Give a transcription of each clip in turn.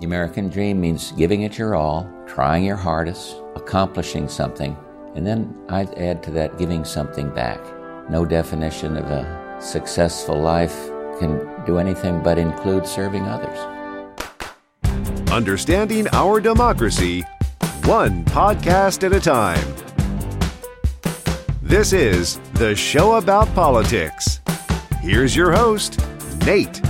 The American dream means giving it your all, trying your hardest, accomplishing something, and then I'd add to that giving something back. No definition of a successful life can do anything but include serving others. Understanding our democracy, one podcast at a time. This is The Show About Politics. Here's your host, Nate.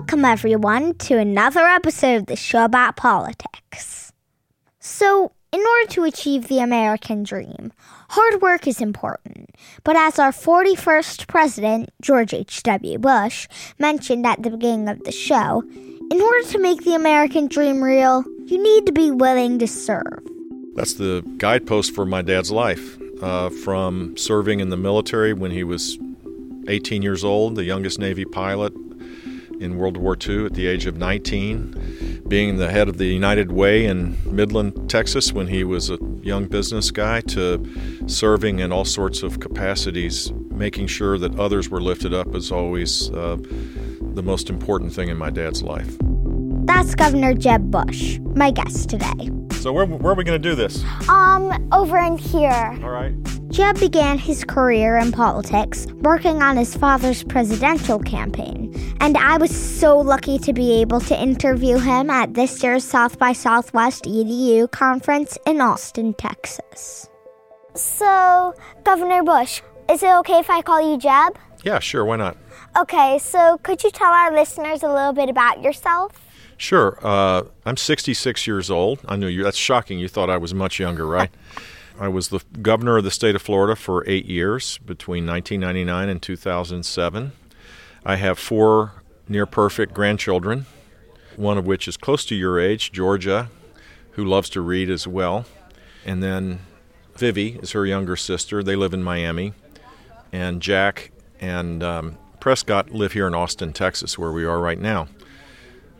Welcome, everyone, to another episode of The Show About Politics. So, in order to achieve the American dream, hard work is important. But as our 41st president, George H.W. Bush, mentioned at the beginning of the show, in order to make the American dream real, you need to be willing to serve. That's the guidepost for my dad's life. Uh, from serving in the military when he was 18 years old, the youngest Navy pilot in World War II at the age of 19, being the head of the United Way in Midland, Texas, when he was a young business guy, to serving in all sorts of capacities, making sure that others were lifted up is always uh, the most important thing in my dad's life. That's Governor Jeb Bush, my guest today. So, where, where are we going to do this? Um, over in here. All right. Jeb began his career in politics working on his father's presidential campaign, and I was so lucky to be able to interview him at this year's South by Southwest EDU conference in Austin, Texas. So, Governor Bush, is it okay if I call you Jeb? Yeah, sure, why not? Okay, so could you tell our listeners a little bit about yourself? Sure. Uh, I'm 66 years old. I knew you. That's shocking. You thought I was much younger, right? I was the governor of the state of Florida for eight years between 1999 and 2007. I have four near perfect grandchildren, one of which is close to your age, Georgia, who loves to read as well. And then Vivi is her younger sister. They live in Miami. And Jack and um, Prescott live here in Austin, Texas, where we are right now.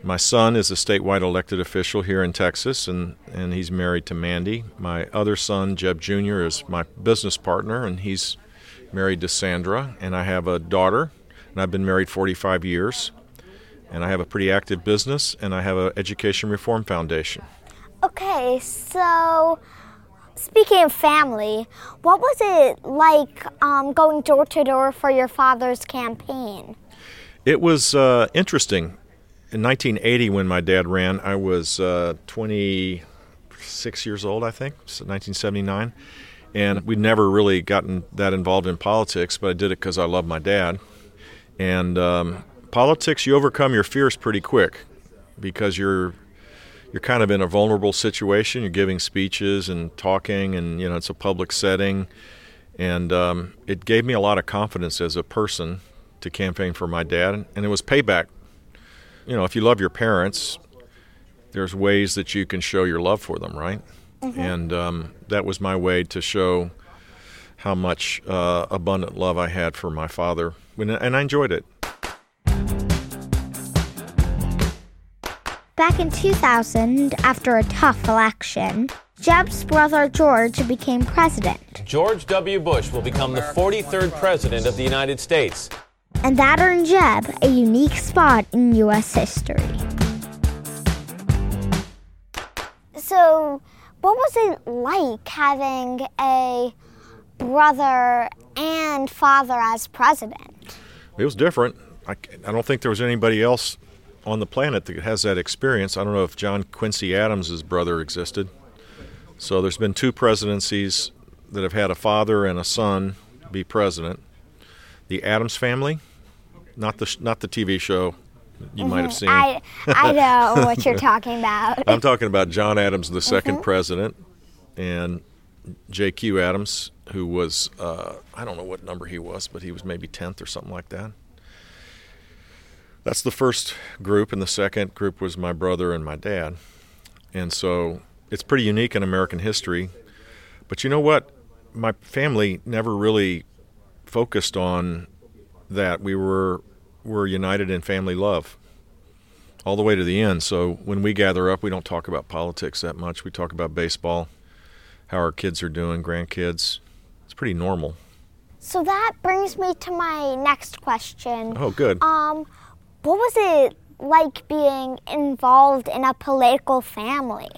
My son is a statewide elected official here in Texas, and, and he's married to Mandy. My other son, Jeb Jr., is my business partner, and he's married to Sandra. And I have a daughter, and I've been married 45 years. And I have a pretty active business, and I have an education reform foundation. Okay, so speaking of family, what was it like um, going door to door for your father's campaign? It was uh, interesting in 1980, when my dad ran, I was uh, 26 years old, I think, so 1979. And we'd never really gotten that involved in politics, but I did it because I love my dad. And um, politics, you overcome your fears pretty quick because you're you're kind of in a vulnerable situation. You're giving speeches and talking, and you know it's a public setting, and um, it gave me a lot of confidence as a person to campaign for my dad, and it was payback you know, if you love your parents, there's ways that you can show your love for them, right? Mm-hmm. And um, that was my way to show how much uh, abundant love I had for my father, and I enjoyed it. Back in 2000, after a tough election, Jeb's brother George became president. George W. Bush will become the 43rd president of the United States and that earned Jeb a unique spot in U.S. history. So, what was it like having a brother and father as president? It was different. I, I don't think there was anybody else on the planet that has that experience. I don't know if John Quincy Adams' brother existed. So there's been two presidencies that have had a father and a son be president. The Adams family, not the not the TV show you might have mm-hmm. seen. I I know what you're talking about. I'm talking about John Adams, the 2nd mm-hmm. president, and J.Q. Adams, who was uh, I don't know what number he was, but he was maybe 10th or something like that. That's the first group, and the second group was my brother and my dad, and so it's pretty unique in American history. But you know what? My family never really focused on that. We were we're united in family love all the way to the end. So when we gather up, we don't talk about politics that much. We talk about baseball, how our kids are doing, grandkids. It's pretty normal. So that brings me to my next question. Oh, good. Um, what was it like being involved in a political family?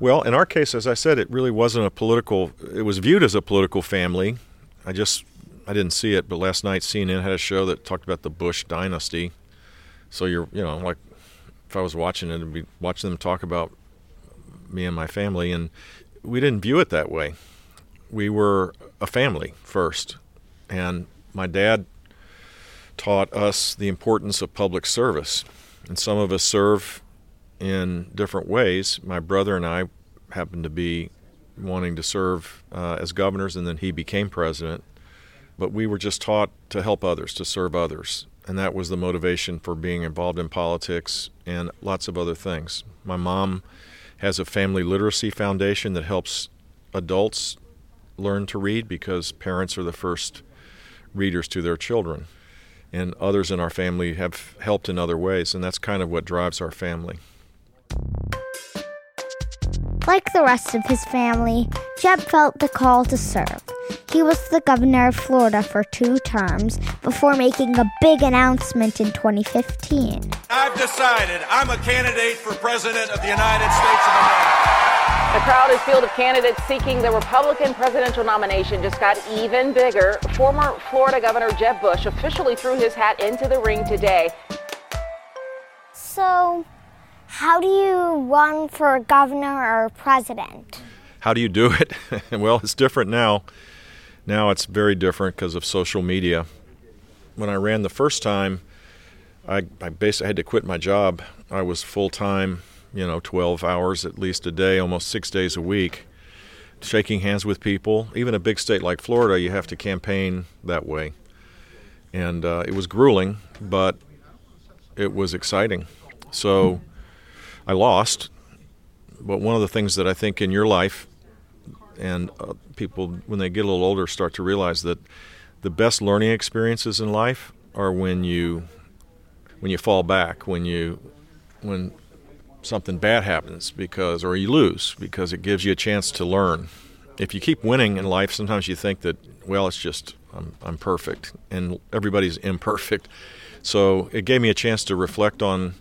Well, in our case, as I said, it really wasn't a political. It was viewed as a political family. I just I didn't see it, but last night CNN had a show that talked about the Bush dynasty. So you're you know like if I was watching it, I'd be watching them talk about me and my family, and we didn't view it that way. We were a family first, and my dad taught us the importance of public service. And some of us serve in different ways. My brother and I happened to be wanting to serve uh, as governors, and then he became president. But we were just taught to help others, to serve others. And that was the motivation for being involved in politics and lots of other things. My mom has a family literacy foundation that helps adults learn to read because parents are the first readers to their children. And others in our family have helped in other ways, and that's kind of what drives our family. Like the rest of his family, Jeb felt the call to serve. He was the governor of Florida for two terms before making a big announcement in 2015. I've decided I'm a candidate for President of the United States of America. The crowded field of candidates seeking the Republican presidential nomination just got even bigger. Former Florida Governor Jeb Bush officially threw his hat into the ring today. So, how do you run for governor or president? How do you do it? well, it's different now. Now it's very different because of social media. When I ran the first time, I, I basically had to quit my job. I was full time you know, 12 hours at least a day, almost six days a week, shaking hands with people. Even a big state like Florida, you have to campaign that way. And uh, it was grueling, but it was exciting. So I lost. But one of the things that I think in your life, and uh, people, when they get a little older, start to realize that the best learning experiences in life are when you when you fall back, when you when something bad happens because, or you lose because it gives you a chance to learn. If you keep winning in life, sometimes you think that, well, it's just, I'm, I'm perfect, and everybody's imperfect. So it gave me a chance to reflect on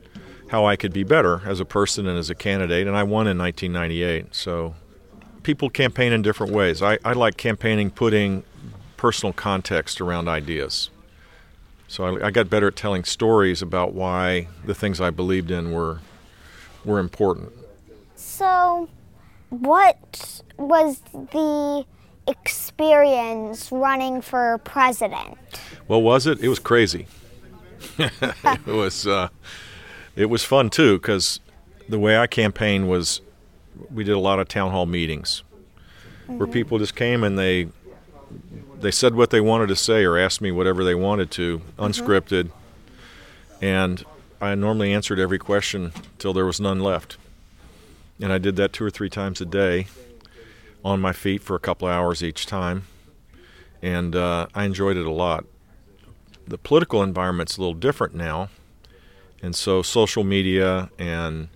how I could be better as a person and as a candidate, and I won in 1998. So people campaign in different ways. I, I like campaigning putting personal context around ideas. So I, I, got better at telling stories about why the things I believed in were were important. So, what was the experience running for president? Well, was it? It was crazy. it was. Uh, it was fun too because the way I campaigned was we did a lot of town hall meetings mm-hmm. where people just came and they they said what they wanted to say or asked me whatever they wanted to, unscripted, mm-hmm. and I normally answered every question till there was none left. And I did that two or three times a day on my feet for a couple of hours each time. And uh, I enjoyed it a lot. The political environment's a little different now. And so social media and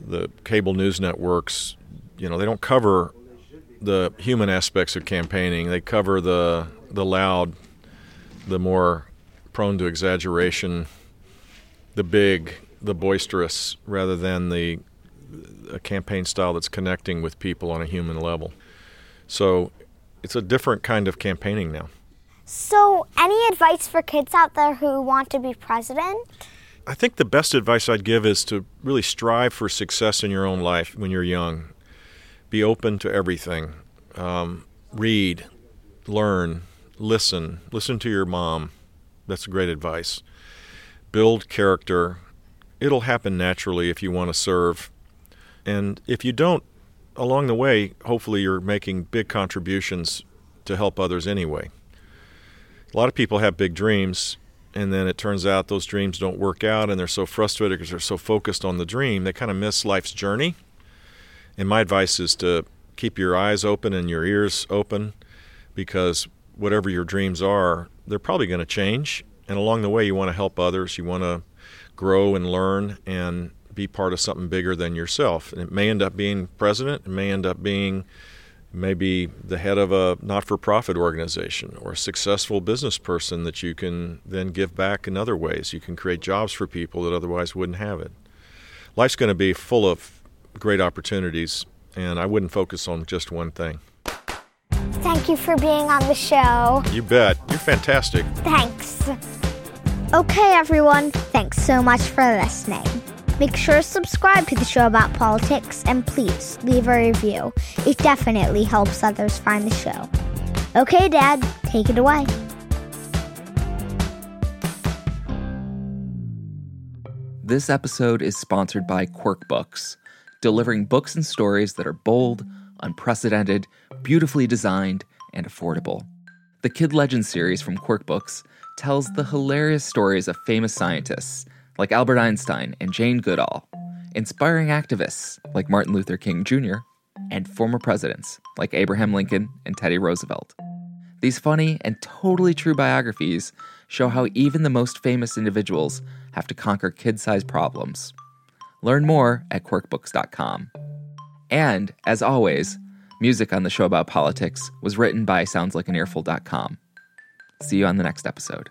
the cable news networks, you know, they don't cover the human aspects of campaigning. They cover the the loud, the more prone to exaggeration the big, the boisterous, rather than the a campaign style that's connecting with people on a human level. So it's a different kind of campaigning now. So, any advice for kids out there who want to be president? I think the best advice I'd give is to really strive for success in your own life when you're young. Be open to everything. Um, read, learn, listen. Listen to your mom. That's great advice build character. It'll happen naturally if you want to serve. And if you don't, along the way, hopefully you're making big contributions to help others anyway. A lot of people have big dreams, and then it turns out those dreams don't work out, and they're so frustrated because they're so focused on the dream, they kind of miss life's journey. And my advice is to keep your eyes open and your ears open because whatever your dreams are, they're probably going to change and along the way, you want to help others. You want to grow and learn and be part of something bigger than yourself. And it may end up being president. It may end up being maybe the head of a not for profit organization or a successful business person that you can then give back in other ways. You can create jobs for people that otherwise wouldn't have it. Life's going to be full of great opportunities, and I wouldn't focus on just one thing. Thank you for being on the show. You bet. You're fantastic. Thanks. Okay, everyone, thanks so much for listening. Make sure to subscribe to the show about politics and please leave a review. It definitely helps others find the show. Okay, Dad, take it away. This episode is sponsored by Quirk Books, delivering books and stories that are bold, unprecedented, beautifully designed, and affordable. The Kid Legend series from Quirk Books tells the hilarious stories of famous scientists like Albert Einstein and Jane Goodall, inspiring activists like Martin Luther King Jr., and former presidents like Abraham Lincoln and Teddy Roosevelt. These funny and totally true biographies show how even the most famous individuals have to conquer kid sized problems. Learn more at quirkbooks.com. And, as always, music on the show about politics was written by SoundsLikeAnEarful.com. See you on the next episode.